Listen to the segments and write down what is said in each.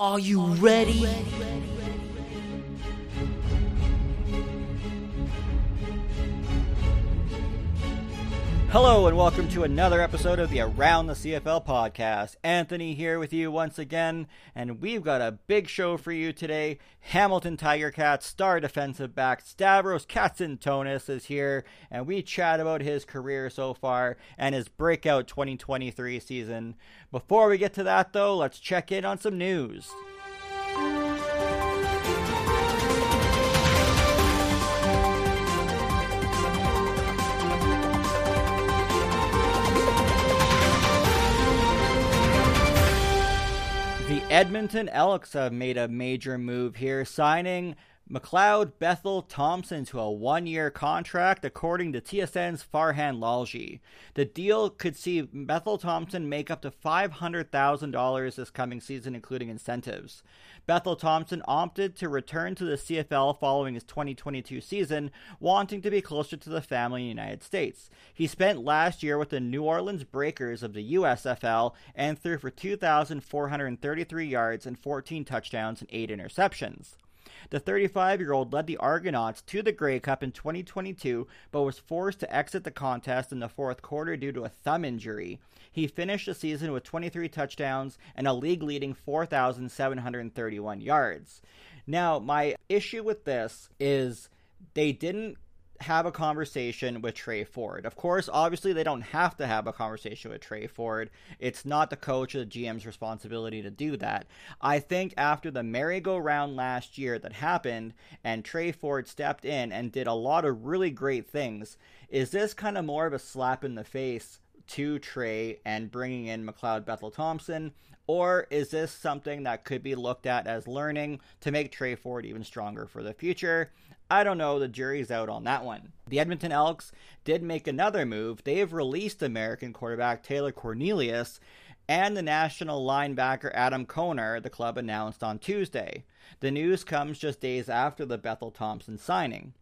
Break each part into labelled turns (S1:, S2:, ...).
S1: Are you ready?
S2: Hello and welcome to another episode of the Around the CFL podcast. Anthony here with you once again, and we've got a big show for you today. Hamilton Tiger Cats star defensive back Stavros Katsantonis is here, and we chat about his career so far and his breakout 2023 season. Before we get to that though, let's check in on some news. The Edmonton Elks have made a major move here, signing McLeod Bethel Thompson to a one year contract, according to TSN's Farhan Lalji. The deal could see Bethel Thompson make up to $500,000 this coming season, including incentives. Bethel Thompson opted to return to the CFL following his 2022 season, wanting to be closer to the family in the United States. He spent last year with the New Orleans Breakers of the USFL and threw for 2,433 yards and 14 touchdowns and 8 interceptions. The 35 year old led the Argonauts to the Grey Cup in 2022, but was forced to exit the contest in the fourth quarter due to a thumb injury. He finished the season with 23 touchdowns and a league leading 4,731 yards. Now, my issue with this is they didn't have a conversation with Tre Ford. Of course, obviously, they don't have to have a conversation with Tre Ford. It's not the coach or the GM's responsibility to do that. I think after the merry-go-round last year that happened and Tre Ford stepped in and did a lot of really great things, is this kind of more of a slap in the face to Tre and bringing in McLeod Bethel Thompson? Or is this something that could be looked at as learning to make Tre Ford even stronger for the future? I don't know. The jury's out on that one. The Edmonton Elks did make another move. They have released American quarterback Taylor Cornelius and the national linebacker Adam Konar, the club announced on Tuesday. The news comes just days after the Bethel Thompson signing.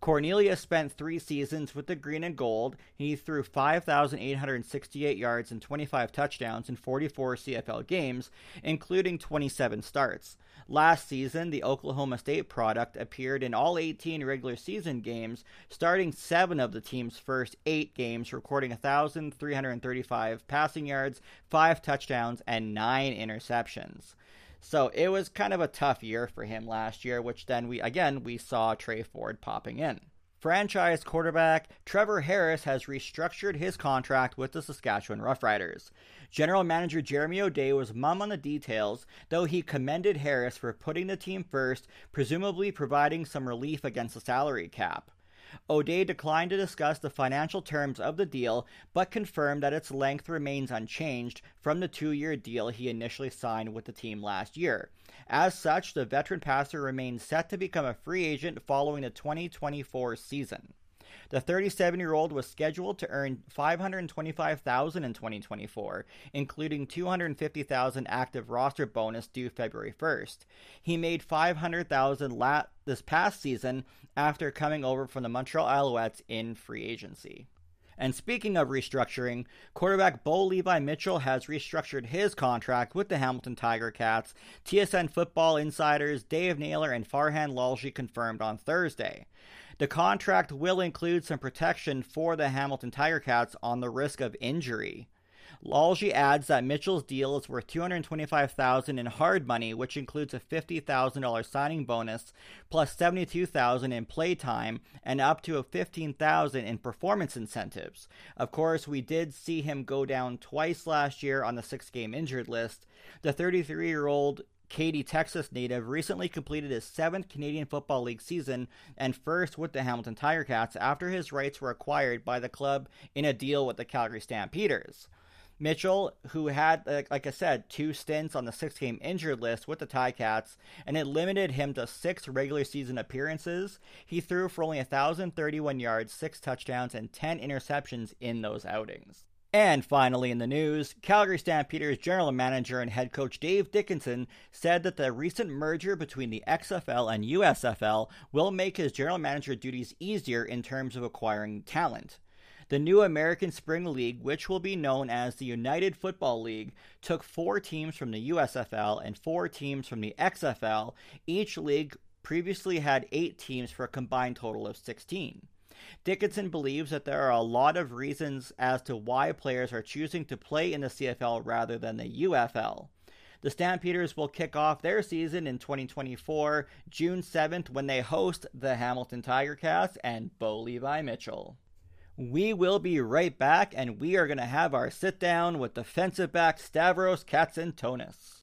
S2: Cornelius spent three seasons with the Green and Gold. He threw 5,868 yards and 25 touchdowns in 44 CFL games, including 27 starts. Last season, the Oklahoma State product appeared in all 18 regular season games, starting seven of the team's first eight games, recording 1,335 passing yards, five touchdowns, and nine interceptions. So it was kind of a tough year for him last year, which then we again we saw Tre Ford popping in. Franchise quarterback Trevor Harris has restructured his contract with the Saskatchewan Roughriders. General manager Jeremy O'Day was mum on the details, though he commended Harris for putting the team first, presumably providing some relief against the salary cap. O'Day declined to discuss the financial terms of the deal, but confirmed that its length remains unchanged from the two year deal he initially signed with the team last year. As such, the veteran passer remains set to become a free agent following the 2024 season. The 37 year old was scheduled to earn 525,000 in 2024, including 250,000 active roster bonus due February 1st. He made 500000 la- this past season after coming over from the Montreal Alouettes in free agency. And speaking of restructuring, quarterback Bo Levi Mitchell has restructured his contract with the Hamilton Tiger Cats. TSN football insiders Dave Naylor and Farhan Lalji confirmed on Thursday. The contract will include some protection for the Hamilton Tiger Cats on the risk of injury. Lalji adds that Mitchell's deal is worth $225,000 in hard money, which includes a $50,000 signing bonus plus $72,000 in playtime and up to $15,000 in performance incentives. Of course, we did see him go down twice last year on the six-game injured list. The 33-year-old Katy, Texas native recently completed his seventh Canadian Football League season and first with the Hamilton Tiger Cats after his rights were acquired by the club in a deal with the Calgary Stampeders. Mitchell, who had, like I said, two stints on the six game injured list with the Ticats, and it limited him to six regular season appearances, he threw for only 1,031 yards, six touchdowns, and 10 interceptions in those outings. And finally, in the news, Calgary Stampeders general manager and head coach Dave Dickenson said that the recent merger between the XFL and USFL will make his general manager duties easier in terms of acquiring talent. The new American Spring League, which will be known as the United Football League, took four teams from the USFL and four teams from the XFL. Each league previously had eight teams for a combined total of 16. Dickenson believes that there are a lot of reasons as to why players are choosing to play in the CFL rather than the UFL. The Stampeders will kick off their season in 2024, June 7th, when they host the Hamilton Tiger Cats and Bo Levi Mitchell. We will be right back, and we are going to have our sit down with defensive back Stavros Katsantonis.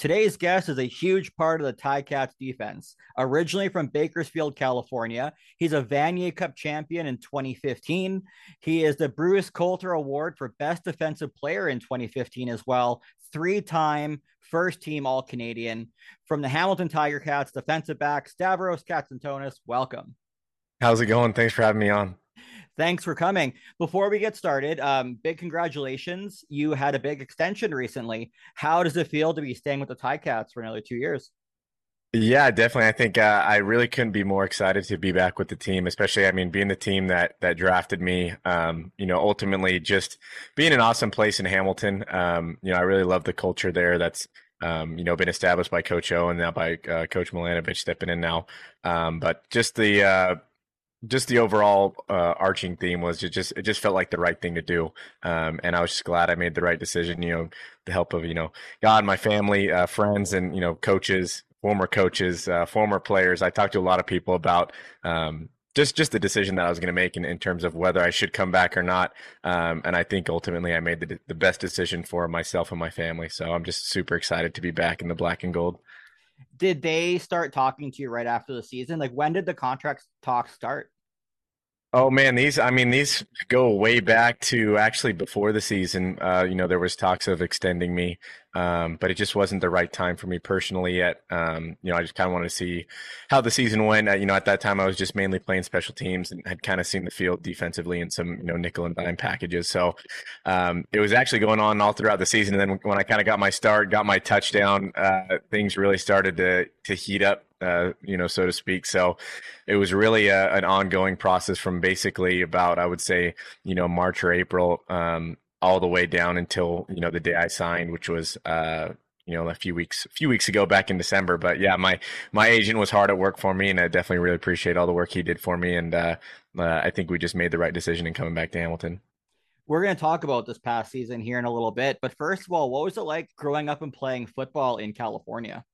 S2: Today's guest is a huge part of the Ticats defense. Originally from Bakersfield, California, he's a Vanier Cup champion in 2015. He is the Bruce Coulter Award for Best Defensive Player in 2015 as well. Three time first team All Canadian. From the Hamilton Tiger Cats, defensive back Stavros Katsantonis, welcome.
S1: How's it going? Thanks for having me on.
S2: Thanks for coming. Before we get started, um, big congratulations. You had a big extension recently. How does it feel to be staying with the Ticats for another two years?
S1: Yeah, definitely. I think uh, I really couldn't be more excited to be back with the team, especially, I mean, being the team that that drafted me. Um, you know, ultimately just being an awesome place in Hamilton. Um, you know, I really love the culture there. That's um, you know, been established by Coach O and now by uh, Coach Milanovich stepping in now. Um, but just the uh, just the overall uh, arching theme was it just it just felt like the right thing to do, um, and I was just glad I made the right decision. You know, the help of you know God, my family, uh, friends, and you know coaches, former coaches, uh, former players. I talked to a lot of people about um, just just the decision that I was going to make in, in terms of whether I should come back or not. Um, and I think ultimately I made the the best decision for myself and my family. So I'm just super excited to be back in the black and gold
S2: did they start talking to you right after the season? Like when did the contract talk start?
S1: Oh man, these I mean these go way back to actually before the season. Uh, you know, there was talks of extending me, um, but it just wasn't the right time for me personally yet. Um, you know, I just kind of wanted to see how the season went. Uh, you know, at that time I was just mainly playing special teams and had kind of seen the field defensively in some you know nickel and dime packages. So um, it was actually going on all throughout the season. And then when I kind of got my start, got my touchdown, uh, things really started to to heat up uh, you know, so to speak. So it was really a, an ongoing process from basically about, I would say, you know, March or April, um, all the way down until, you know, the day I signed, which was, uh, you know, a few weeks, a few weeks ago back in December. But yeah, my, my agent was hard at work for me and I definitely really appreciate all the work he did for me. And, uh, uh I think we just made the right decision in coming back to Hamilton.
S2: We're going to talk about this past season here in a little bit. But first of all, what was it like growing up and playing football in California?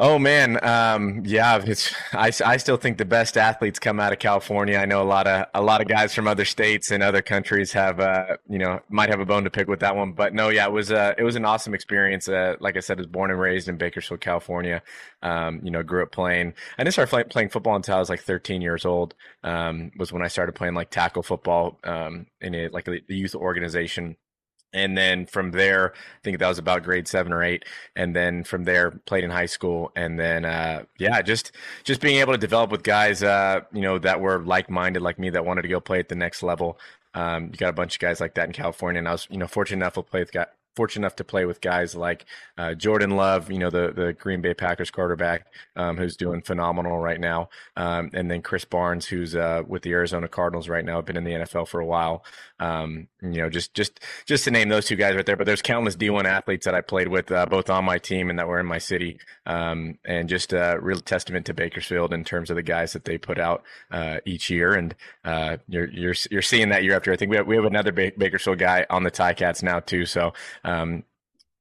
S1: Oh man, um, yeah, it's I, I still think the best athletes come out of California. I know a lot of a lot of guys from other states and other countries have uh, you know might have a bone to pick with that one, but no, yeah, it was uh, it was an awesome experience. Uh, like I said, I was born and raised in Bakersfield, California. Um, you know, grew up playing. I didn't start playing, playing football until I was like 13 years old. Um, was when I started playing like tackle football um, in a like a youth organization and then from there, I think that was about grade seven or eight. And then from there, played in high school. And then, uh, yeah, just just being able to develop with guys, uh, you know, that were like minded like me that wanted to go play at the next level. Um, you got a bunch of guys like that in California, and I was, you know, fortunate enough to play with fortunate enough to play with guys like uh, Jordan Love, you know, the the Green Bay Packers quarterback, um, who's doing phenomenal right now, um, and then Chris Barnes, who's uh, with the Arizona Cardinals right now, been in the NFL for a while. Um, you know, just just just to name those two guys right there. But there's countless D1 athletes that I played with, uh, both on my team and that were in my city, um, and just a real testament to Bakersfield in terms of the guys that they put out uh, each year. And uh, you're you're you're seeing that year after. I think we have, we have another Bakersfield guy on the Ticats now too. So um,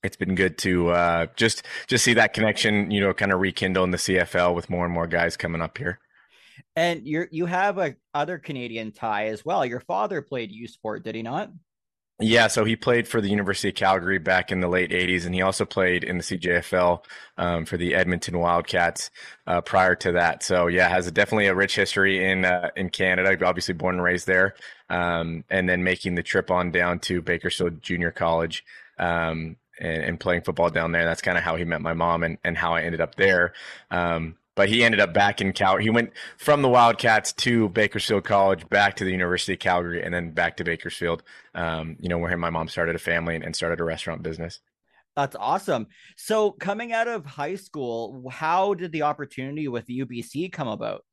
S1: it's been good to uh, just just see that connection, you know, kind of rekindle in the CFL with more and more guys coming up here.
S2: And you you have a other Canadian tie as well. Your father played U Sport, did he not?
S1: Yeah, so he played for the University of Calgary back in the late '80s, and he also played in the CJFL um, for the Edmonton Wildcats uh, prior to that. So yeah, has a, definitely a rich history in uh, in Canada. Obviously born and raised there, um, and then making the trip on down to Bakersfield Junior College. Um, and, and, playing football down there. That's kind of how he met my mom and, and how I ended up there. Um, but he ended up back in Cal. He went from the Wildcats to Bakersfield College, back to the University of Calgary, and then back to Bakersfield. Um, you know, where my mom started a family and, and started a restaurant business.
S2: That's awesome. So, coming out of high school, how did the opportunity with UBC come about?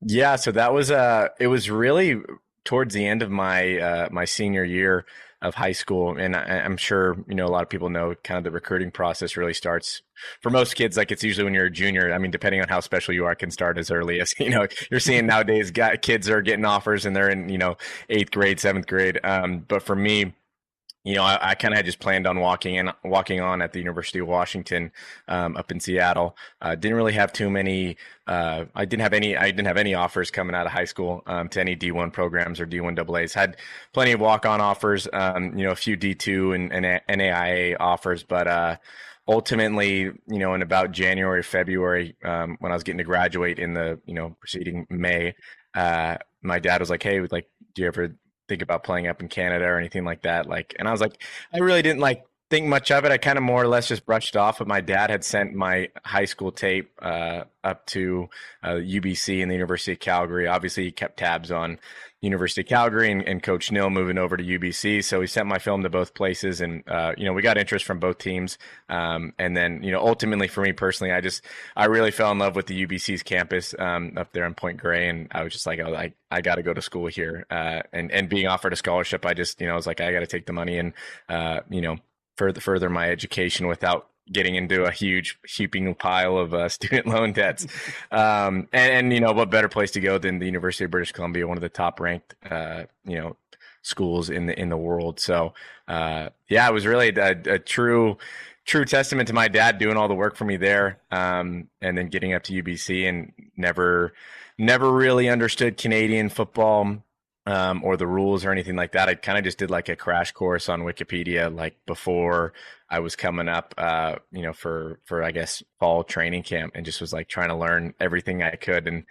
S1: Yeah, so that was uh it was really towards the end of my uh, my senior year of high school, and I, am sure you know a lot of people know kind of the recruiting process really starts for most kids. Like it's usually when you're a junior. I mean, depending on how special you are, can start as early as you know. You're seeing nowadays, kids are getting offers and they're in you know eighth grade, seventh grade. Um, but for me you know, I, I kind of had just planned on walking in, walking on at the University of Washington um, up in Seattle. Uh, didn't really have too many. Uh, I didn't have any. I didn't have any offers coming out of high school um, to any D1 programs or D1 AA's. Had plenty of walk-on offers. Um, you know, a few D2 and, and NAIA offers, but uh, ultimately, you know, in about January, February, um, when I was getting to graduate in the you know preceding May, uh, my dad was like, "Hey, like, do you ever think about playing up in Canada or anything like that. Like, and I was like, I really didn't like think much of it. I kind of more or less just brushed off. But my dad had sent my high school tape uh, up to uh, UBC and the University of Calgary. Obviously, he kept tabs on University of Calgary and, and, Coach Nill moving over to UBC. So he sent my film to both places, and uh, you know we got interest from both teams. Um, and then you know ultimately for me personally, I just I really fell in love with the UBC's campus um, up there in Point Grey, and I was just like, oh, I I got to go to school here. Uh, and and being offered a scholarship, I just you know I was like, I got to take the money and uh, you know further further my education without getting into a huge heaping pile of uh, student loan debts. Um, and, and, you know, what better place to go than the University of British Columbia, one of the top ranked, uh, you know, schools in the in the world. So, uh, yeah, it was really a, a, true true testament to my dad doing all the work for me there, um, and then getting up to UBC and never never really understood Canadian football um, or the rules or anything like that. I kind of just did like a crash course on Wikipedia, like before I was coming up, uh, you know, for for I guess fall training camp, and just was like trying to learn everything I could. And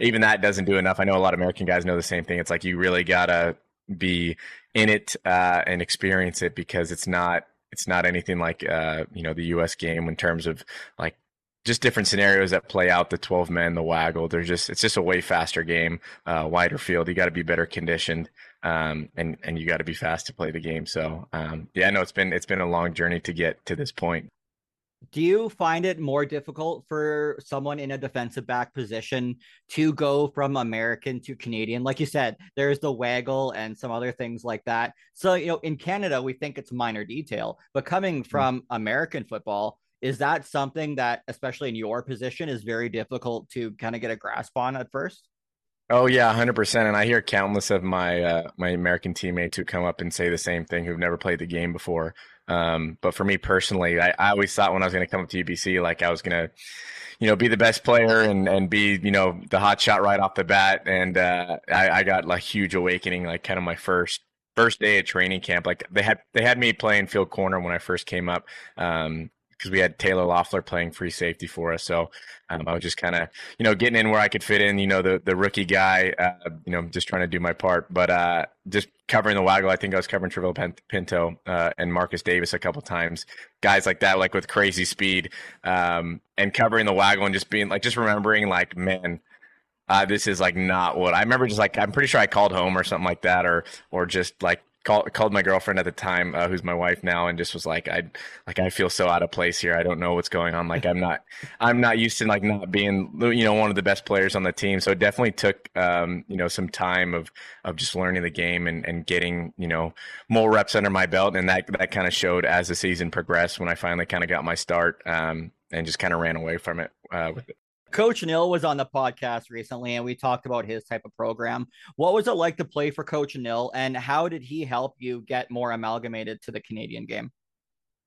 S1: even that doesn't do enough. I know a lot of American guys know the same thing. It's like you really gotta be in it uh, and experience it because it's not it's not anything like uh, you know the U.S. game in terms of like just different scenarios that play out the 12 men the waggle they're just it's just a way faster game uh, wider field you got to be better conditioned um, and and you got to be fast to play the game so um, yeah no it's been it's been a long journey to get to this point
S2: do you find it more difficult for someone in a defensive back position to go from American to Canadian? Like you said, there's the waggle and some other things like that. So, you know, in Canada, we think it's minor detail, but coming mm. from. American football, is that something that, especially in your position, is very difficult to kind of get a grasp on at first?
S1: Oh yeah, hundred percent. And I hear countless of my uh, my American teammates who come up and say the same thing, who've never played the game before. Um, but for me personally, I, I always thought when I was going to come up to UBC, like I was going to, you know, be the best player and and be you know the hot shot right off the bat. And uh, I, I got like huge awakening, like kind of my first first day at training camp. Like they had they had me playing field corner when I first came up. Um, because we had Taylor Loeffler playing free safety for us. So um, I was just kind of, you know, getting in where I could fit in, you know, the, the rookie guy, uh, you know, just trying to do my part. But uh, just covering the waggle, I think I was covering Trivel Pinto uh, and Marcus Davis a couple times. Guys like that, like with crazy speed um, and covering the waggle and just being like, just remembering, like, man, uh, this is like not what I remember. Just like I'm pretty sure I called home or something like that, or or just like called called my girlfriend at the time, uh, who's my wife now, and just was like, I like I feel so out of place here. I don't know what's going on. Like I'm not I'm not used to like not being you know one of the best players on the team. So it definitely took um, you know some time of of just learning the game and, and getting you know more reps under my belt, and that that kind of showed as the season progressed when I finally kind of got my start um, and just kind of ran away from it uh, with it.
S2: Coach Nill was on the podcast recently and we talked about his type of program. What was it like to play for Coach Nill and how did he help you get more amalgamated to the Canadian game?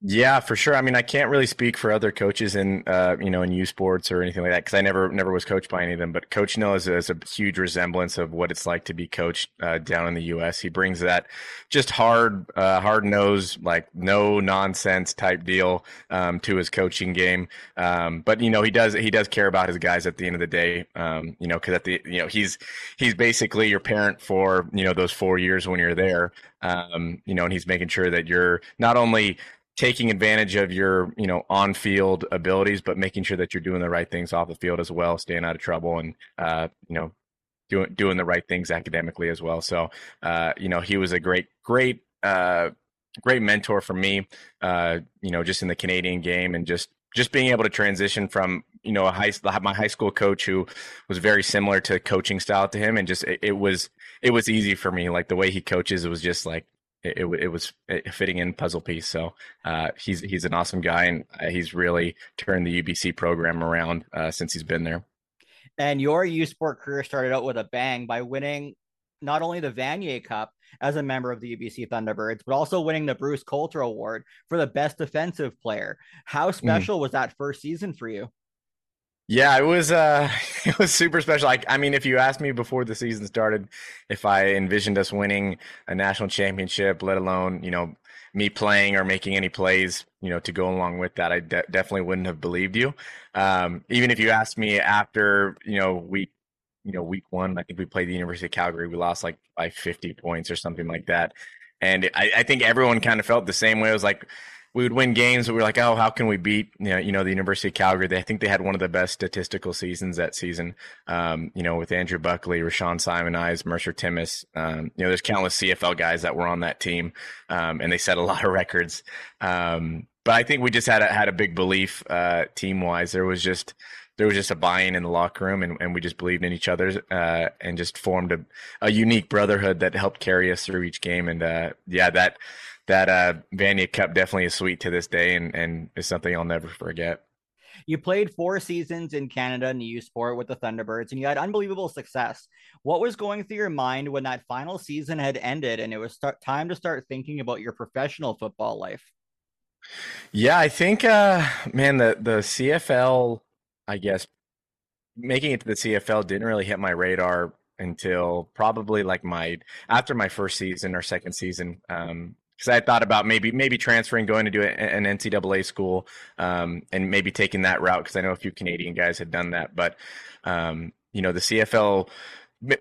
S1: Yeah, for sure. I mean, I can't really speak for other coaches in, uh, you know, in U Sports or anything like that because I never, never was coached by any of them. But Coach Nill is a, is a huge resemblance of what it's like to be coached uh, down in the U.S. He brings that just hard, uh, hard nose, like no nonsense type deal um, to his coaching game. Um, but you know, he does, he does care about his guys at the end of the day. Um, you know, because at the, you know, he's he's basically your parent for you know those four years when you're there. Um, you know, and he's making sure that you're not only taking advantage of your you know on field abilities, but making sure that you're doing the right things off the field as well, staying out of trouble, and uh, you know doing doing the right things academically as well. So uh, you know he was a great great uh, great mentor for me. Uh, you know just in the Canadian game and just just being able to transition from you know a high my high school coach who was very similar to coaching style to him, and just it, it was it was easy for me. Like the way he coaches, it was just like it, it, it was fitting in puzzle piece. So uh, he's he's an awesome guy, and uh, he's really turned the UBC program around uh, since he's been there.
S2: And your U Sport career started out with a bang by winning not only the Vanier Cup as a member of the UBC Thunderbirds, but also winning the Bruce Coulter Award for the best defensive player. How mm-hmm. special mm. was that first season for you?
S1: Yeah, it was uh it was super special. Like I mean, if you asked me before the season started if I envisioned us winning a national championship, let alone, you know, me playing or making any plays, you know, to go along with that, I de- definitely wouldn't have believed you. Um, even if you asked me after, you know, week, you know, week one, I think we played the University of Calgary. We lost like by 50 points or something like that. And I, I think everyone kind of felt the same way. It was like, we would win games, but we were like, oh, how can we beat you know, you know the University of Calgary? They, I think they had one of the best statistical seasons that season. Um, you know, with Andrew Buckley, Rashaun Simonise, Mercer Timmis. Um, you know, there's countless CFL guys that were on that team, um, and they set a lot of records. Um, but I think we just had a, had a big belief uh, team wise. There was just there was just a buy-in in the locker room, and, and we just believed in each other, uh, and just formed a, a unique brotherhood that helped carry us through each game. And uh, yeah, that that uh, Vanier Cup definitely is sweet to this day and, and is something I'll never forget.
S2: You played four seasons in Canada in U Sport with the Thunderbirds, and you had unbelievable success. What was going through your mind when that final season had ended and it was start, time to start thinking about your professional football life?
S1: Yeah, I think, uh, man, the the CFL, I guess, making it to the CFL didn't really hit my radar until probably like my after my first season or second season. Um, because I thought about maybe maybe transferring, going to do an NCAA school, um, and maybe taking that route because I know a few Canadian guys had done that. But um, you know, the CFL,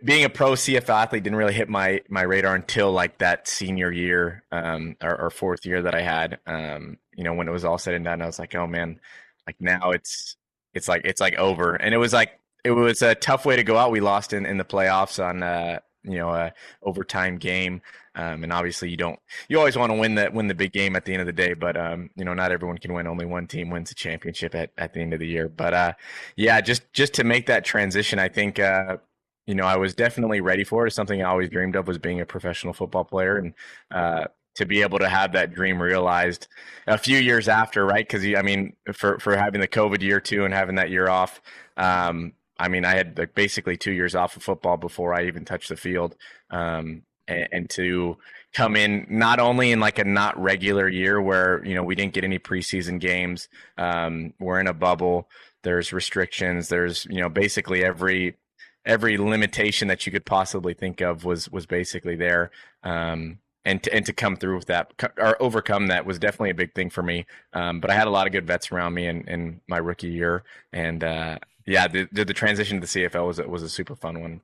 S1: being a pro CFL athlete, didn't really hit my my radar until like that senior year um, or, or, fourth year that I had. Um, you know, when it was all said and done, I was like, oh man, like now it's it's like it's like over, and it was like it was a tough way to go out. We lost in in the playoffs on. Uh, you know a overtime game um, and obviously you don't you always want to win the win the big game at the end of the day but um, you know not everyone can win only one team wins a championship at, at the end of the year but uh, yeah just just to make that transition i think uh, you know i was definitely ready for it something i always dreamed of was being a professional football player and uh, to be able to have that dream realized a few years after right because i mean for for having the covid year too and having that year off um, I mean, I had like basically two years off of football before I even touched the field. Um, and, and, to come in not only in like a not regular year where you know we didn't get any preseason games, um, we're in a bubble. There's restrictions. There's you know basically every every limitation that you could possibly think of was was basically there. Um, and to, and to come through with that or overcome that was definitely a big thing for me. Um, but I had a lot of good vets around me in, in my rookie year, and uh, yeah, the, the, the transition to the CFL was was a super fun one.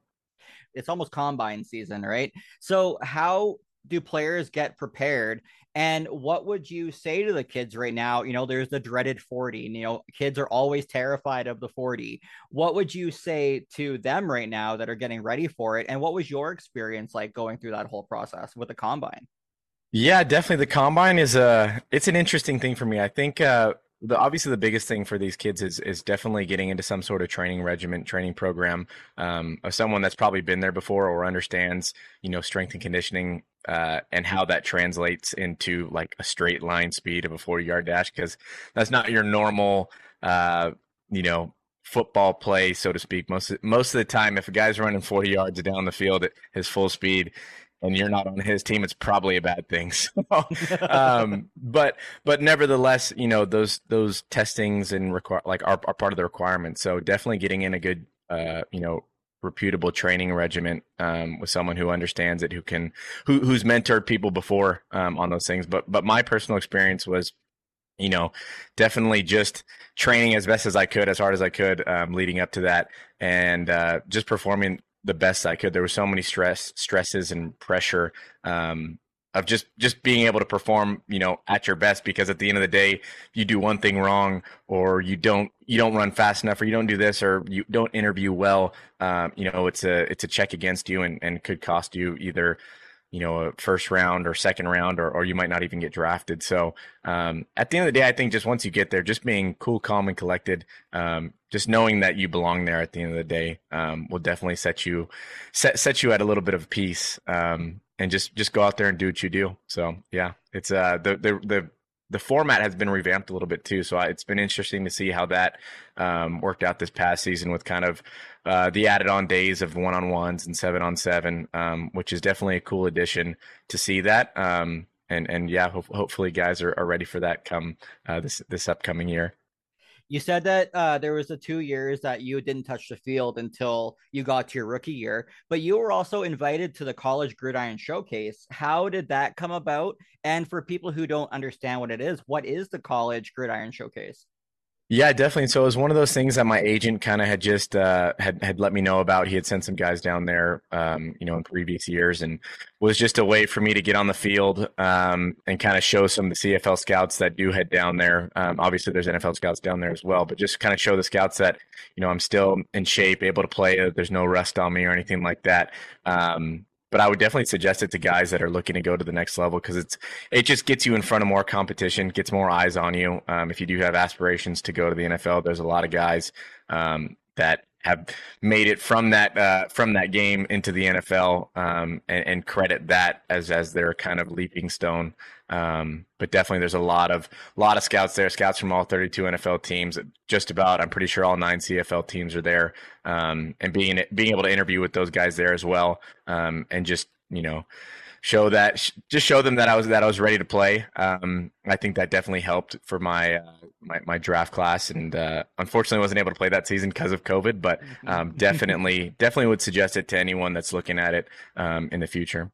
S2: It's almost combine season, right? So how do players get prepared? And what would you say to the kids right now? You know, there's the dreaded 40. You know, kids are always terrified of the 40. What would you say to them right now that are getting ready for it? And what was your experience like going through that whole process with the combine?
S1: Yeah, definitely. The combine is a it's an interesting thing for me. I think uh, the obviously the biggest thing for these kids is is definitely getting into some sort of training regimen, training program um, of someone that's probably been there before or understands, you know, strength and conditioning uh, and how that translates into like a straight line speed of a 40 yard dash because that's not your normal, uh, you know, football play, so to speak. Most most of the time, if a guy's running 40 yards down the field at his full speed, and you're not on his team, it's probably a bad thing. So, um, but but nevertheless, you know those those testings and require like are, are part of the requirement. So definitely getting in a good uh, you know reputable training regiment um, with someone who understands it, who can who who's mentored people before um, on those things. But but my personal experience was you know, definitely just training as best as I could, as hard as I could, um, leading up to that, and uh, just performing the best I could. There were so many stress, stresses, and pressure um, of just just being able to perform, you know, at your best. Because at the end of the day, you do one thing wrong, or you don't you don't run fast enough, or you don't do this, or you don't interview well. Um, you know, it's a it's a check against you, and and could cost you either you know, a first round or second round, or, or you might not even get drafted. So um, at the end of the day, I think just once you get there, just being cool, calm, and collected, um, just knowing that you belong there at the end of the day um, will definitely set you set set you at a little bit of peace. Um, and just just go out there and do what you do. So yeah, it's uh the the the the format has been revamped a little bit too. So it's been interesting to see how that um, worked out this past season with kind of uh, the added on days of one on ones and seven on seven, um, which is definitely a cool addition to see that. Um, and and yeah, ho- hopefully guys are, are ready for that come uh, this this upcoming year.
S2: You said that uh, there was the two years that you didn't touch the field until you got to your rookie year, but you were also invited to the College Gridiron Showcase. How did that come about? And for people who don't understand what it is, what is the College Gridiron Showcase?
S1: Yeah, definitely. So it was one of those things that my agent kind of had just uh, had had let me know about. He had sent some guys down there, um, you know, in previous years, and was just a way for me to get on the field um, and kind of show some of the CFL scouts that do head down there. Um, obviously, there's NFL scouts down there as well, but just kind of show the scouts that you know I'm still in shape, able to play. There's no rust on me or anything like that. Um, but I would definitely suggest it to guys that are looking to go to the next level because it's it just gets you in front of more competition, gets more eyes on you. Um, if you do have aspirations to go to the NFL, there's a lot of guys um, that have made it from that uh, from that game into the NFL um, and, and, credit that as as their kind of leaping stone. Um, but definitely, there's a lot of lot of scouts there. Scouts from all 32 NFL teams. Just about, I'm pretty sure all nine CFL teams are there. Um, and being being able to interview with those guys there as well, um, and just you know show that just show them that I was that I was ready to play. Um, I think that definitely helped for my uh, my, my, draft class, and uh, unfortunately wasn't able to play that season because of COVID. But um, definitely definitely would suggest it to anyone that's looking at it um, in the future.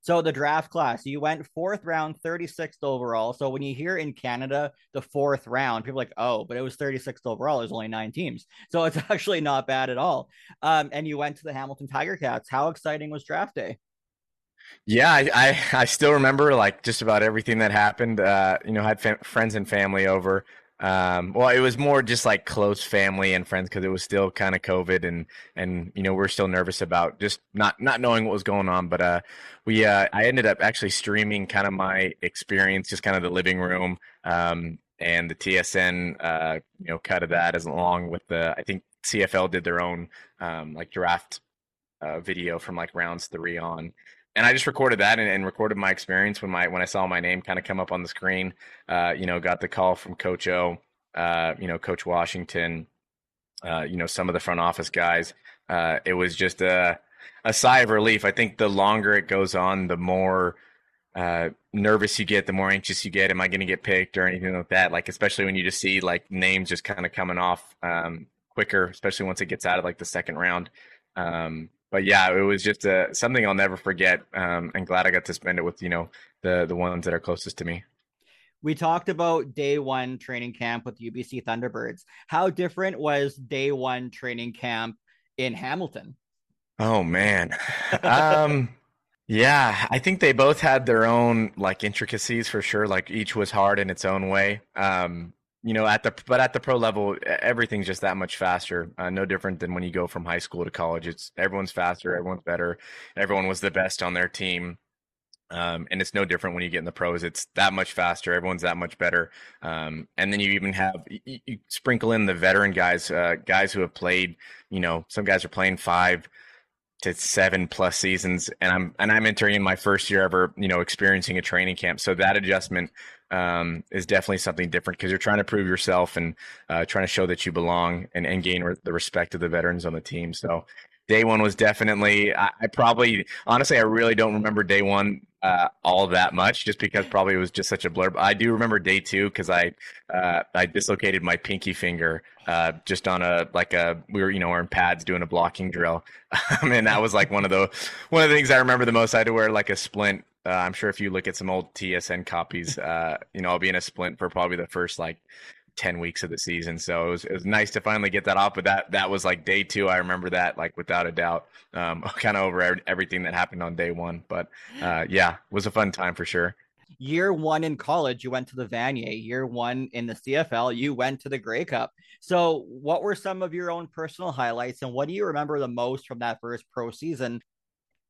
S2: So the draft class, you went fourth round, 36th overall. So when you hear in Canada the fourth round, people are like, oh, but it was 36th overall. There's only nine teams. So it's actually not bad at all. Um, and you went to the Hamilton Tiger Cats. How exciting was draft day?
S1: Yeah, I, I, I still remember like just about everything that happened. Uh, you know, I had fam- friends and family over. Um, well, it was more just like close family and friends because it was still kind of COVID and and you know we are still nervous about just not not knowing what was going on. But uh, we uh, I ended up actually streaming kind of my experience, just kind of the living room um, and the TSN uh, you know cut of that as along with the I think CFL did their own um, like draft uh, video from like rounds three on and I just recorded that and, and, recorded my experience when my when I saw my name kind of come up on the screen. Uh, you know, got the call from Coach O, uh, you know, Coach Washington, uh, you know, some of the front office guys. Uh, it was just a a sigh of relief. I think the longer it goes on, the more uh, nervous you get, the more anxious you get. Am I going to get picked or anything like that? Like especially when you just see like names just kind of coming off um, quicker, especially once it gets out of like the second round. Um, but yeah, it was just uh, something I'll never forget. Um, and glad I got to spend it with you know the the ones that are closest to me.
S2: We talked about day one training camp with UBC Thunderbirds. How different was day one training camp in Hamilton?
S1: Oh man, um, yeah, I think they both had their own like intricacies for sure. Like each was hard in its own way. Um, you know at the but at the pro level everything's just that much faster uh, no different than when you go from high school to college. It's everyone's faster everyone's better everyone was the best on their team um, and it's no different when you get in the pros. It's that much faster everyone's that much better um, and then you even have you, you, sprinkle in the veteran guys uh, guys who have played you know some guys are playing five to seven plus seasons and i'm and i'm entering in my first year ever you know experiencing a training camp. So that adjustment um, is definitely something different because you're trying to prove yourself and uh, trying to show that you belong and, and gain re- the respect of the veterans on the team. So day one was definitely I, I, probably honestly I really don't remember day one uh, all that much just because probably it was just such a blur. But I do remember day two because I uh, I dislocated my pinky finger uh, just on a like a we were you know wearing pads doing a blocking drill, and that was like one of the one of the things I remember the most. I had to wear like a splint uh, I'm sure if you look at some old TSN copies, uh, you know, I'll be in a splint for probably the first like 10 weeks of the season. So it was, it was nice to finally get that off. But that, that was like day two. I remember that like without a doubt, um, kind of over everything that happened on day one. But uh, yeah, it was a fun time for sure.
S2: Year one in college, you went to the Vanier. Year one in the CFL, you went to the Grey Cup. So, what were some of your own personal highlights, and what do you remember the most from that first pro season?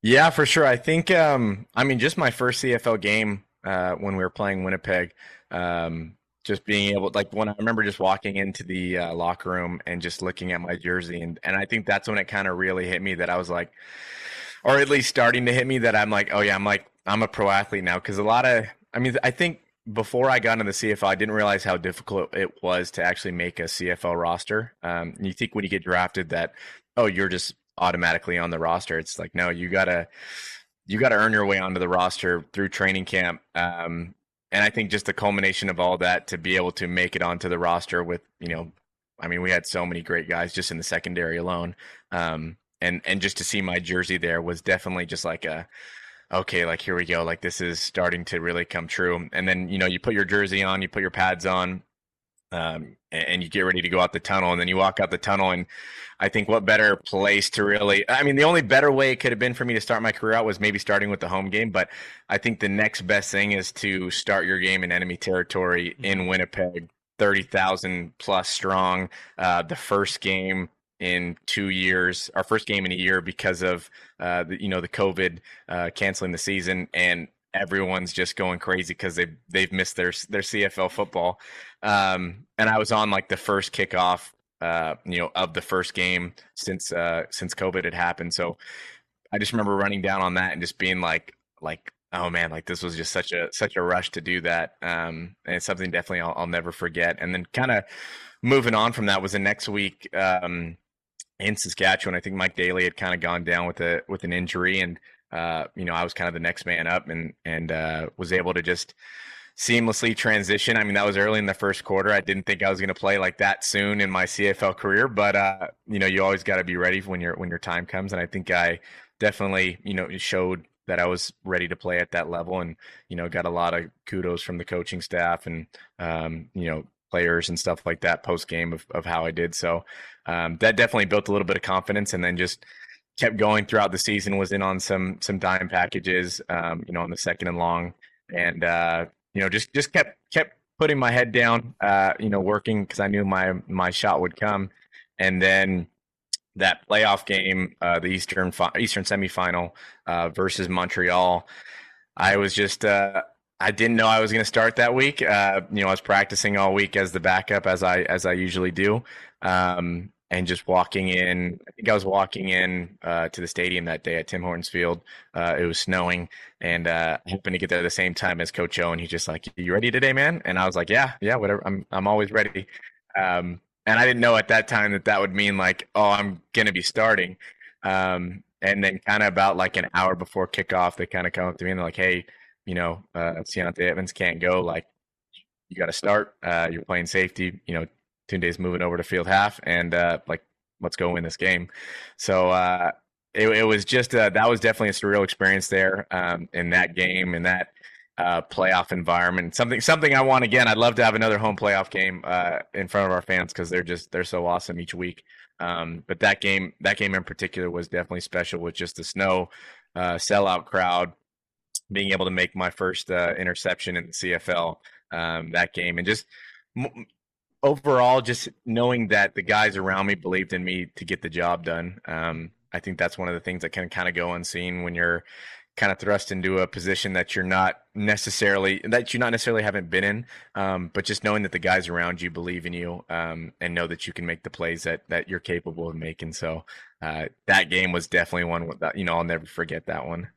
S1: Yeah, for sure. I think, um, I mean, just my first CFL game uh, when we were playing Winnipeg, um, just being able, like, when I remember just walking into the uh, locker room and just looking at my jersey, and and I think that's when it kind of really hit me that I was like, or at least starting to hit me that I'm like, oh yeah, I'm like, I'm a pro athlete now because a lot of, I mean, I think before I got into the CFL, I didn't realize how difficult it was to actually make a CFL roster. Um, you think when you get drafted that, oh, you're just automatically on the roster. It's like no, you gotta you gotta earn your way onto the roster through training camp. Um, and I think just the culmination of all that to be able to make it onto the roster with you know, I mean, we had so many great guys just in the secondary alone. Um, and and just to see my jersey there was definitely just like a okay, like here we go, like this is starting to really come true. And then you know, you put your jersey on, you put your pads on, um, and you get ready to go out the tunnel, and then you walk out the tunnel, and I think what better place to really? I mean, the only better way it could have been for me to start my career out was maybe starting with the home game, but I think the next best thing is to start your game in enemy territory in mm-hmm. Winnipeg, thirty thousand plus strong. Uh, the first game in two years, our first game in a year because of uh, the, you know the COVID uh, canceling the season, and everyone's just going crazy because they they've missed their their CFL football. Um, and I was on like the first kickoff, uh, you know, of the first game since uh, since COVID had happened. So I just remember running down on that and just being like, like, oh man, like this was just such a such a rush to do that. Um, and it's something definitely I'll, I'll never forget. And then kind of moving on from that was the next week. Um, in Saskatchewan, I think Mike Daly had kind of gone down with a with an injury, and uh, you know, I was kind of the next man up and and uh, was able to just seamlessly transition. I mean, that was early in the first quarter. I didn't think I was going to play like that soon in my CFL career, but uh, you know, you always got to be ready when your when your time comes. And I think I definitely, you know, showed that I was ready to play at that level, and you know, got a lot of kudos from the coaching staff and um, you know players and stuff like that post game of of how I did. So um, that definitely built a little bit of confidence, and then just kept going throughout the season. Was in on some some dime packages, um, you know, on the second and long, and uh, you know, just just kept kept putting my head down, uh, you know, working because I knew my my shot would come, and then that playoff game, uh, the Eastern Eastern semifinal uh, versus Montreal, I was just. Uh, I didn't know I was going to start that week. Uh, you know, I was practicing all week as the backup, as I as I usually do. Um, and just walking in. I think I was walking in uh, to the stadium that day at Tim Hortons Field. Uh, it was snowing, and uh, happened to get there at the same time as Coach O, and he's just like, "You ready today, man?" And I was like, "Yeah, yeah, whatever. I'm I'm always ready." Um, and I didn't know at that time that that would mean like, "Oh, I'm gonna be starting." Um, and then kind of about like an hour before kickoff, they kind of come up to me and they're like, "Hey, you know, uh, Ciante Evans can't go. Like, you got to start. Uh, you're playing safety. You know, Tunde's moving over to field half, and uh, like let's go win this game. So uh, it, it, was just uh, that was definitely a surreal experience there um, in that game in that uh, playoff environment. Something something I want again. I'd love to have another home playoff game uh, in front of our fans because they're just they're so awesome each week. Um, but that game that game in particular was definitely special with just the snow uh, sellout crowd being able to make my first interception in the CFL um, that game and just overall, just knowing that the guys around me believed in me to get the job done. Um, I think that's one of the things that can kind of go unseen when you're kind of thrust into a position that you're not necessarily that you not necessarily haven't been in, um, but just knowing that the guys around you believe in you um, and know that you can make the plays that that you're capable of making. So uh, that game was definitely one that you know I'll never forget that one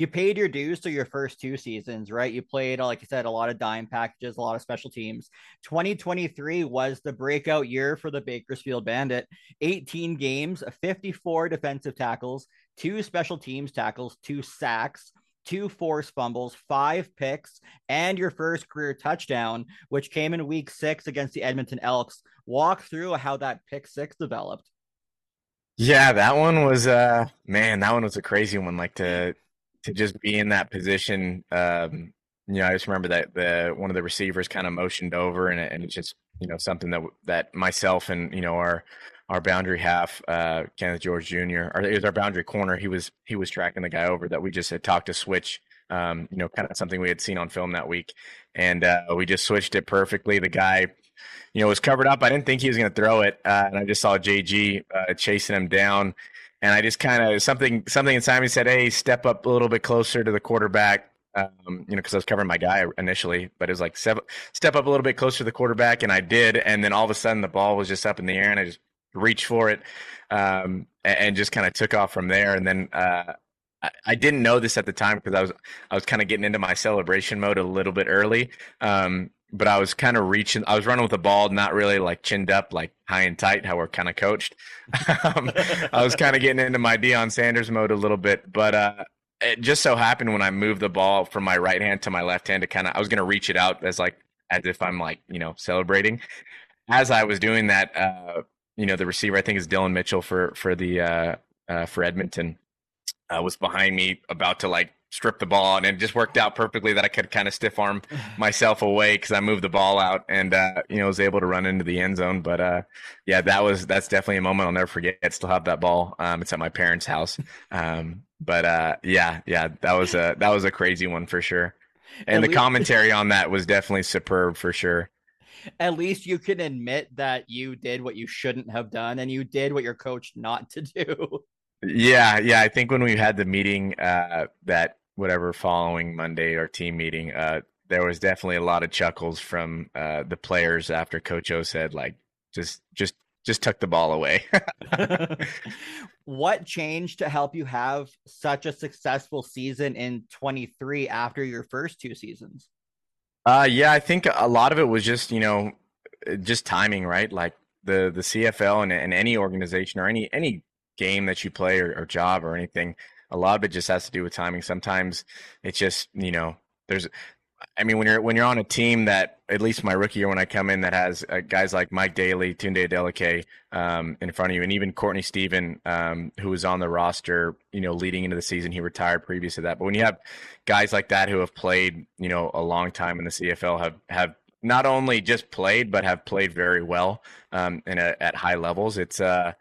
S2: you paid your dues through your first two seasons, right? You played, like I said, a lot of dime packages, a lot of special teams. 2023 was the breakout year for the Bakersfield Bandit. 18 games, 54 defensive tackles, two special teams tackles, two sacks, two forced fumbles, five picks, and your first career touchdown, which came in week six against the Edmonton Elks. Walk through how that pick six developed.
S1: Yeah, that one was uh man, that one was a crazy one. Like to to just be in that position. Um, you know, I just remember that the one of the receivers kind of motioned over, and, and it's just you know something that that myself and you know our our boundary half, uh, Kenneth George Jr. or it was our boundary corner. He was he was tracking the guy over that we just had talked to switch. Um, you know, kind of something we had seen on film that week, and uh, we just switched it perfectly. The guy, you know, was covered up. I didn't think he was going to throw it, uh, and I just saw JG uh, chasing him down and I just kind of something something inside me said, "Hey, step up a little bit closer to the quarterback." Um, you know, because I was covering my guy initially, but it was like step, step up a little bit closer to the quarterback, and I did. And then all of a sudden, the ball was just up in the air, and I just reached for it, um, and, and, just kind of took off from there. And then uh, I, I, didn't know this at the time because I was I was kind of getting into my celebration mode a little bit early. Um, but I was kind of reaching. I was running with the ball, not really like chinned up, like high and tight, how we're kind of coached. um, I was kind of getting into my Deion Sanders mode a little bit, but uh, it just so happened when I moved the ball from my right hand to my left hand to kind of, I was going to reach it out as like as if I'm like you know celebrating. As I was doing that, uh, you know, the receiver I think is Dillon Mitchell for for the uh, uh, for Edmonton uh, was behind me, about to like strip the ball, and it just worked out perfectly that I could kind of stiff arm myself away because I moved the ball out and uh, you know was able to run into the end zone. But uh, yeah, that was that's definitely a moment I'll never forget. I still have that ball. Um, it's at my parents' house. Um, but uh, yeah, yeah, that was a that was a crazy one for sure. And At the least- commentary on that was definitely superb for sure.
S2: At least you can admit that you did what you shouldn't have done and you did what your coach not to do.
S1: Yeah, yeah. I think when we had the meeting uh, that whatever following Monday or team meeting, uh, there was definitely a lot of chuckles from uh, the players after Coach O said like just just just tuck the ball away.
S2: what changed to help you have such a successful season in 23 after your first two seasons?
S1: Uh yeah, I think a lot of it was just, you know, just timing, right? Like the the CFL and, and any organization or any any game that you play or, or job or anything, a lot of it just has to do with timing. Sometimes it's just, you know, there's I mean, when you're when you're on a team that at least my rookie year when I come in that has uh, guys like Mike Daly, Tunde Adeleke um, in front of you, and even Courtney Stephen, um, who was on the roster, you know, leading into the season, he retired previous to that. But when you have guys like that who have played, you know, a long time in the CFL, have have not only just played but have played very well um, and at high levels, it's uh,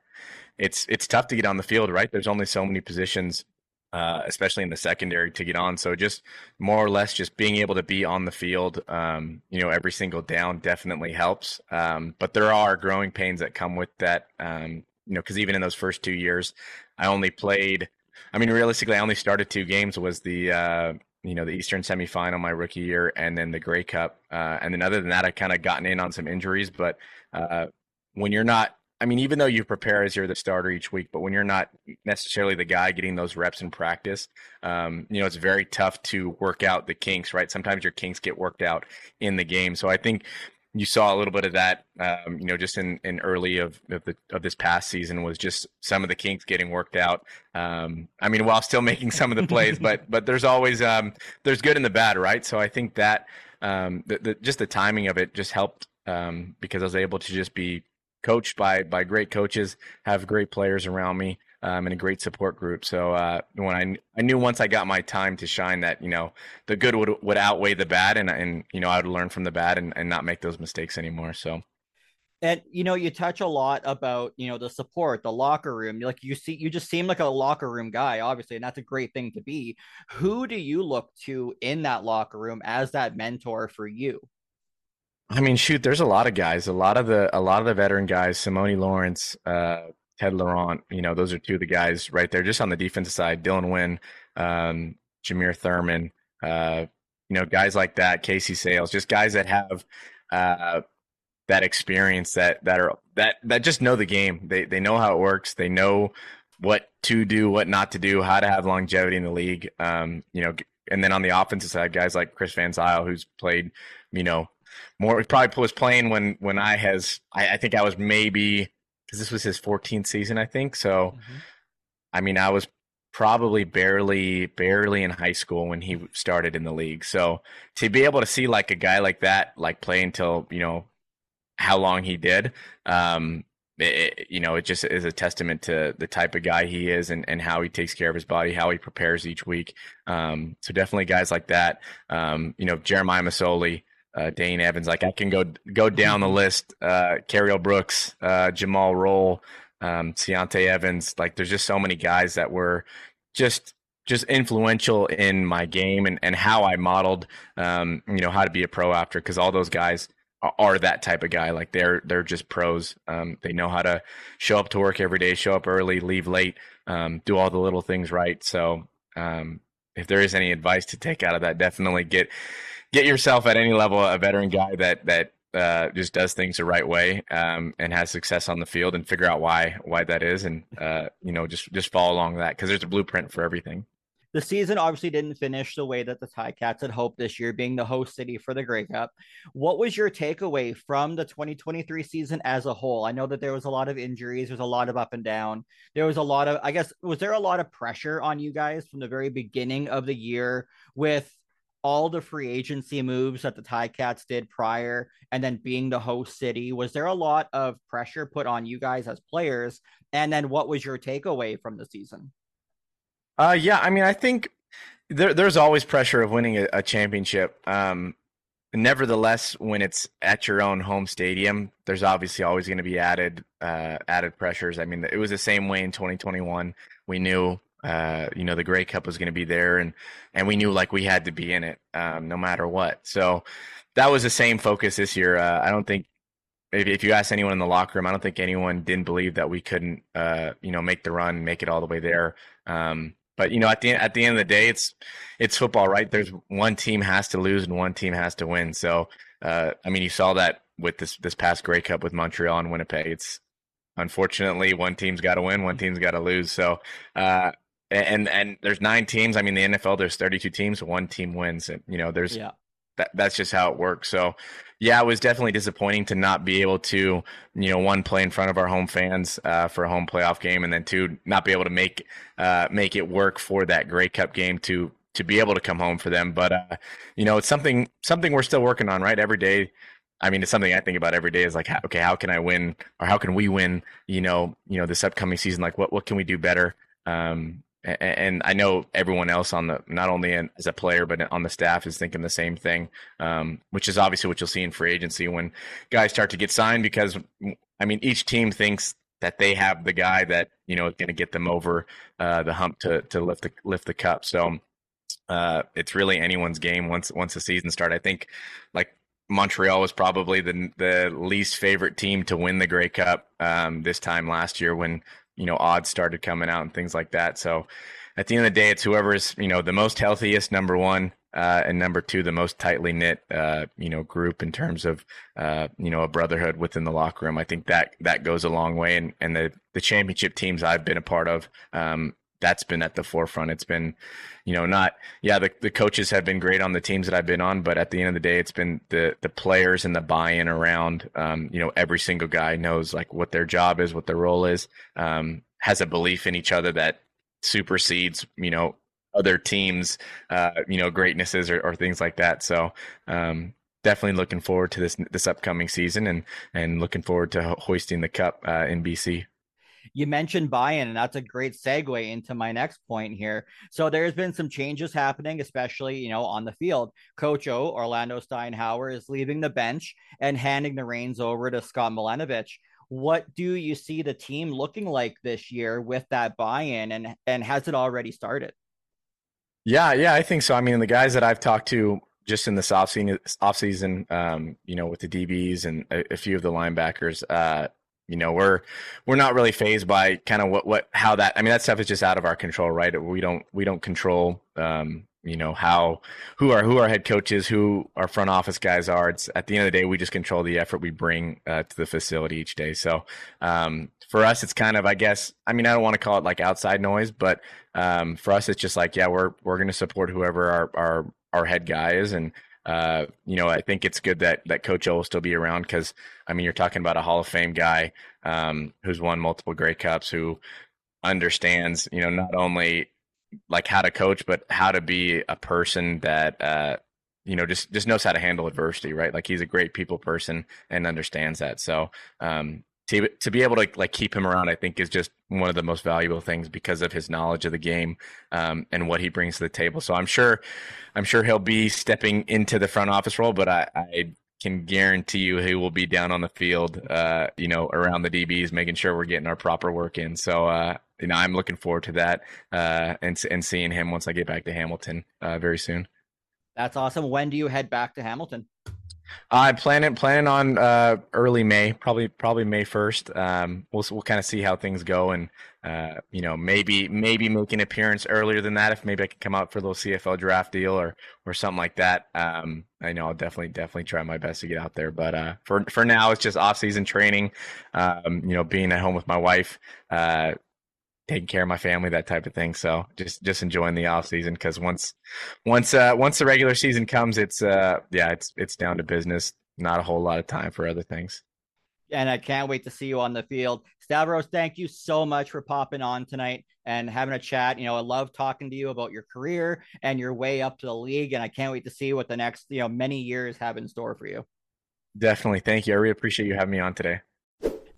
S1: it's it's tough to get on the field, right? There's only so many positions uh, especially in the secondary to get on. So just more or less just being able to be on the field, um, you know, every single down definitely helps. Um, but there are growing pains that come with that, um, you know, because even in those first two years, I only played. I mean, realistically, I only started two games. Was the uh, you know the Eastern semifinal my rookie year, and then the Grey Cup, uh, and then other than that, I kind of gotten in on some injuries. But uh, when you're not I mean, even though you prepare as you're the starter each week, but when you're not necessarily the guy getting those reps in practice, um, you know, it's very tough to work out the kinks, right? Sometimes your kinks get worked out in the game. So I think you saw a little bit of that, um, you know, just in, in early of, of the of this past season was just some of the kinks getting worked out. Um, I mean, while still making some of the plays, but but there's always um, there's good and the bad, right? So I think that um, the, the just the timing of it just helped um, because I was able to just be coached by by great coaches, have great players around me, um, and a great support group. So uh, when I I knew once I got my time to shine that you know the good would would outweigh the bad, and and you know I would learn from the bad and, and not make those mistakes anymore. So.
S2: And you know, you touch a lot about you know the support, the locker room. Like you see, you just seem like a locker room guy, obviously, and that's a great thing to be. Who do you look to in that locker room as that mentor for you?
S1: I mean, shoot, there's a lot of guys. A lot of the a lot of the veteran guys, Simoni Lawrence, uh, Ted Laurent, you know, those are two of the guys right there. Just on the defensive side, Dylan Wynn, um, Jameer Thurman, uh, you know, guys like that, Casey Sayles, just guys that have uh, that experience that that are that that just know the game. They they know how it works. They know what to do, what not to do, how to have longevity in the league. Um, you know, and then on the offensive side, guys like Chris Van Zyl, who's played, you know, more He probably was playing when when I has I, I think I was maybe because this was his 14th season I think so mm-hmm. I mean I was probably barely barely in high school when he started in the league so to be able to see like a guy like that like play until you know how long he did um it, you know, it just is a testament to the type of guy he is and, and how he takes care of his body, how he prepares each week. Um, so definitely guys like that. Um, you know, Jeremiah Masoli, uh, Dane Evans. Like I can go go down the mm-hmm. list. Uh, Cariel Brooks, uh, Jumal Rolle, um, Ciante Evans. Like there's just so many guys that were just just influential in my game and, and how I modeled, um, you know, how to be a pro after. Because all those guys, are that type of guy. Like they're they're just pros. Um, they know how to show up to work every day, show up early, leave late, um, do all the little things right. So um, if there is any advice to take out of that, definitely get get yourself at any level a veteran guy that that uh, just does things the right way um, and has success on the field, and figure out why why that is, and uh, you know just just follow along that because there's a blueprint for everything.
S2: The season obviously didn't finish the way that the Ticats had hoped this year, being the host city for the Grey Cup. What was your takeaway from the 2023 season as a whole? I know that there was a lot of injuries, there's a lot of up and down. There was a lot of, I guess, was there a lot of pressure on you guys from the very beginning of the year with all the free agency moves that the Ticats did prior and then being the host city? Was there a lot of pressure put on you guys as players? And then what was your takeaway from the season?
S1: Uh, yeah, I mean, I think there, there's always pressure of winning a, a championship. Um, nevertheless, when it's at your own home stadium, there's obviously always going to be added uh, added pressures. I mean, it was the same way in 2021. We knew, uh, you know, the Grey Cup was going to be there, and and we knew like we had to be in it, um, no matter what. So that was the same focus this year. Uh, I don't think if, if you ask anyone in the locker room, I don't think anyone didn't believe that we couldn't, uh, you know, make the run, make it all the way there. Um, but you know, at the at the end of the day, it's it's football, right? There's one team has to lose and one team has to win. So, uh, I mean, you saw that with this this past Grey Cup with Montreal and Winnipeg. It's unfortunately one team's got to win, one team's got to lose. So, uh, and and there's nine teams. I mean, the NFL there's 32 teams, one team wins, and you know, there's yeah. that that's just how it works. So, yeah, it was definitely disappointing to not be able to, you know, one play in front of our home fans uh, for a home playoff game, and then two, not be able to make uh, make it work for that Grey Cup game to to be able to come home for them. But uh, you know, it's something something we're still working on, right? Every day. I mean, it's something I think about every day. Is like, okay, how can I win, or how can we win? You know, you know, this upcoming season. Like, what what can we do better? Um, and I know everyone else on the not only as a player but on the staff is thinking the same thing, um, which is obviously what you'll see in free agency when guys start to get signed because I mean each team thinks that they have the guy that you know is going to get them over uh, the hump to to lift the lift the cup. So uh, it's really anyone's game once once the season starts. I think like Montreal was probably the the least favorite team to win the Grey Cup um, this time last year when you know odds started coming out and things like that. So at the end of the day, it's whoever's you know the most healthiest number one. Uh, and number two, the most tightly knit, uh, you know, group in terms of, uh, you know, a brotherhood within the locker room. I think that that goes a long way. And and the the championship teams I've been a part of, um, that's been at the forefront. It's been, you know, not yeah, the, the coaches have been great on the teams that I've been on, but at the end of the day, it's been the the players and the buy-in around. Um, you know, every single guy knows like what their job is, what their role is, um, has a belief in each other that supersedes, you know, other teams, uh, you know, greatnesses or, or things like that. So, um, definitely looking forward to this this upcoming season and and looking forward to hoisting the cup uh, in BC
S2: you mentioned buy-in, and that's a great segue into my next point here. So there's been some changes happening, especially you know on the field. Coach O, Orlando Steinauer, is leaving the bench and handing the reins over to Scott Milanovich. What do you see the team looking like this year with that buy-in, and and has it already started?
S1: Yeah, yeah, I think so. I mean, the guys that I've talked to just in this offseason, off season, um, you know, with the DBs and a, a few of the linebackers, uh, you know we're we're not really phased by kind of what what how that i mean that stuff is just out of our control right? We don't we don't control um you know how who our who our head coaches who our front office guys are. It's at the end of the day we just control the effort we bring uh, to the facility each day. So um for us it's kind of i guess i mean i don't want to call it like outside noise but um for us it's just like yeah we're we're going to support whoever our our our head guy is and uh, you know, I think it's good that that Coach O will still be around because I mean, you're talking about a Hall of Fame guy um, who's won multiple Grey Cups, who understands, you know, not only like how to coach, but how to be a person that uh, you know just just knows how to handle adversity, right? Like he's a great people person and understands that. So um, to to be able to like keep him around, I think is just one of the most valuable things because of his knowledge of the game um, and what he brings to the table. So I'm sure, I'm sure he'll be stepping into the front office role, but I, I can guarantee you he will be down on the field, uh, you know, around the DBs, making sure we're getting our proper work in. So, uh, you know, I'm looking forward to that uh, and and seeing him once I get back to Hamilton uh, very soon.
S2: That's awesome. When do you head back to Hamilton?
S1: I'm planning planning on uh, early May, probably probably May first. Um, we'll we'll kind of see how things go, and uh, you know maybe maybe make an appearance earlier than that if maybe I can come out for a little CFL draft deal or or something like that. Um, I know I'll definitely definitely try my best to get out there, but uh, for for now it's just off season training. Um, you know, being at home with my wife. Taking care of my family, that type of thing. So just just enjoying the off season because once once uh, once the regular season comes, it's uh yeah it's it's down to business. Not a whole lot of time for other things.
S2: And I can't wait to see you on the field, Stavros. Thank you so much for popping on tonight and having a chat. You know, I love talking to you about your career and your way up to the league, and I can't wait to see what the next you know many years have in store for you.
S1: Definitely, thank you. I really appreciate you having me on today.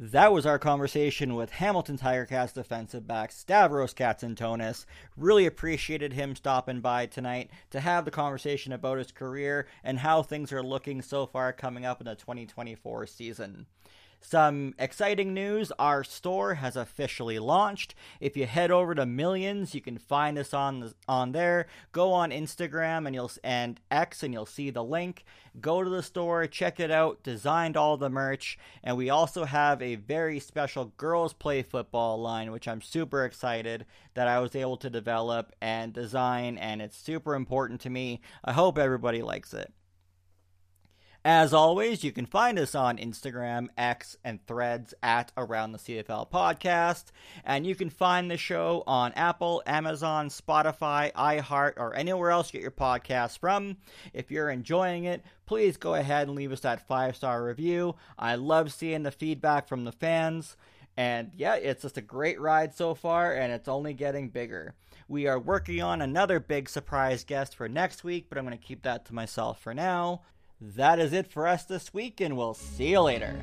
S2: That was our conversation with Hamilton Tiger Cats defensive back Stavros Katsantonis. Really appreciated him stopping by tonight to have the conversation about his career and how things are looking so far coming up in the 2024 season. Some exciting news our store has officially launched. If you head over to Millions, you can find us on on there. Go on Instagram and you'll and X and you'll see the link. Go to the store, check it out, designed all the merch, and we also have a very special girls play football line which I'm super excited that I was able to develop and design and it's super important to me. I hope everybody likes it. As always, you can find us on Instagram, X, and threads at Around the CFL Podcast. And you can find the show on Apple, Amazon, Spotify, iHeart, or anywhere else you get your podcasts from. If you're enjoying it, please go ahead and leave us that five star review. I love seeing the feedback from the fans. And yeah, it's just a great ride so far, and it's only getting bigger. We are working on another big surprise guest for next week, but I'm going to keep that to myself for now that is it for us this week, and we'll see you later.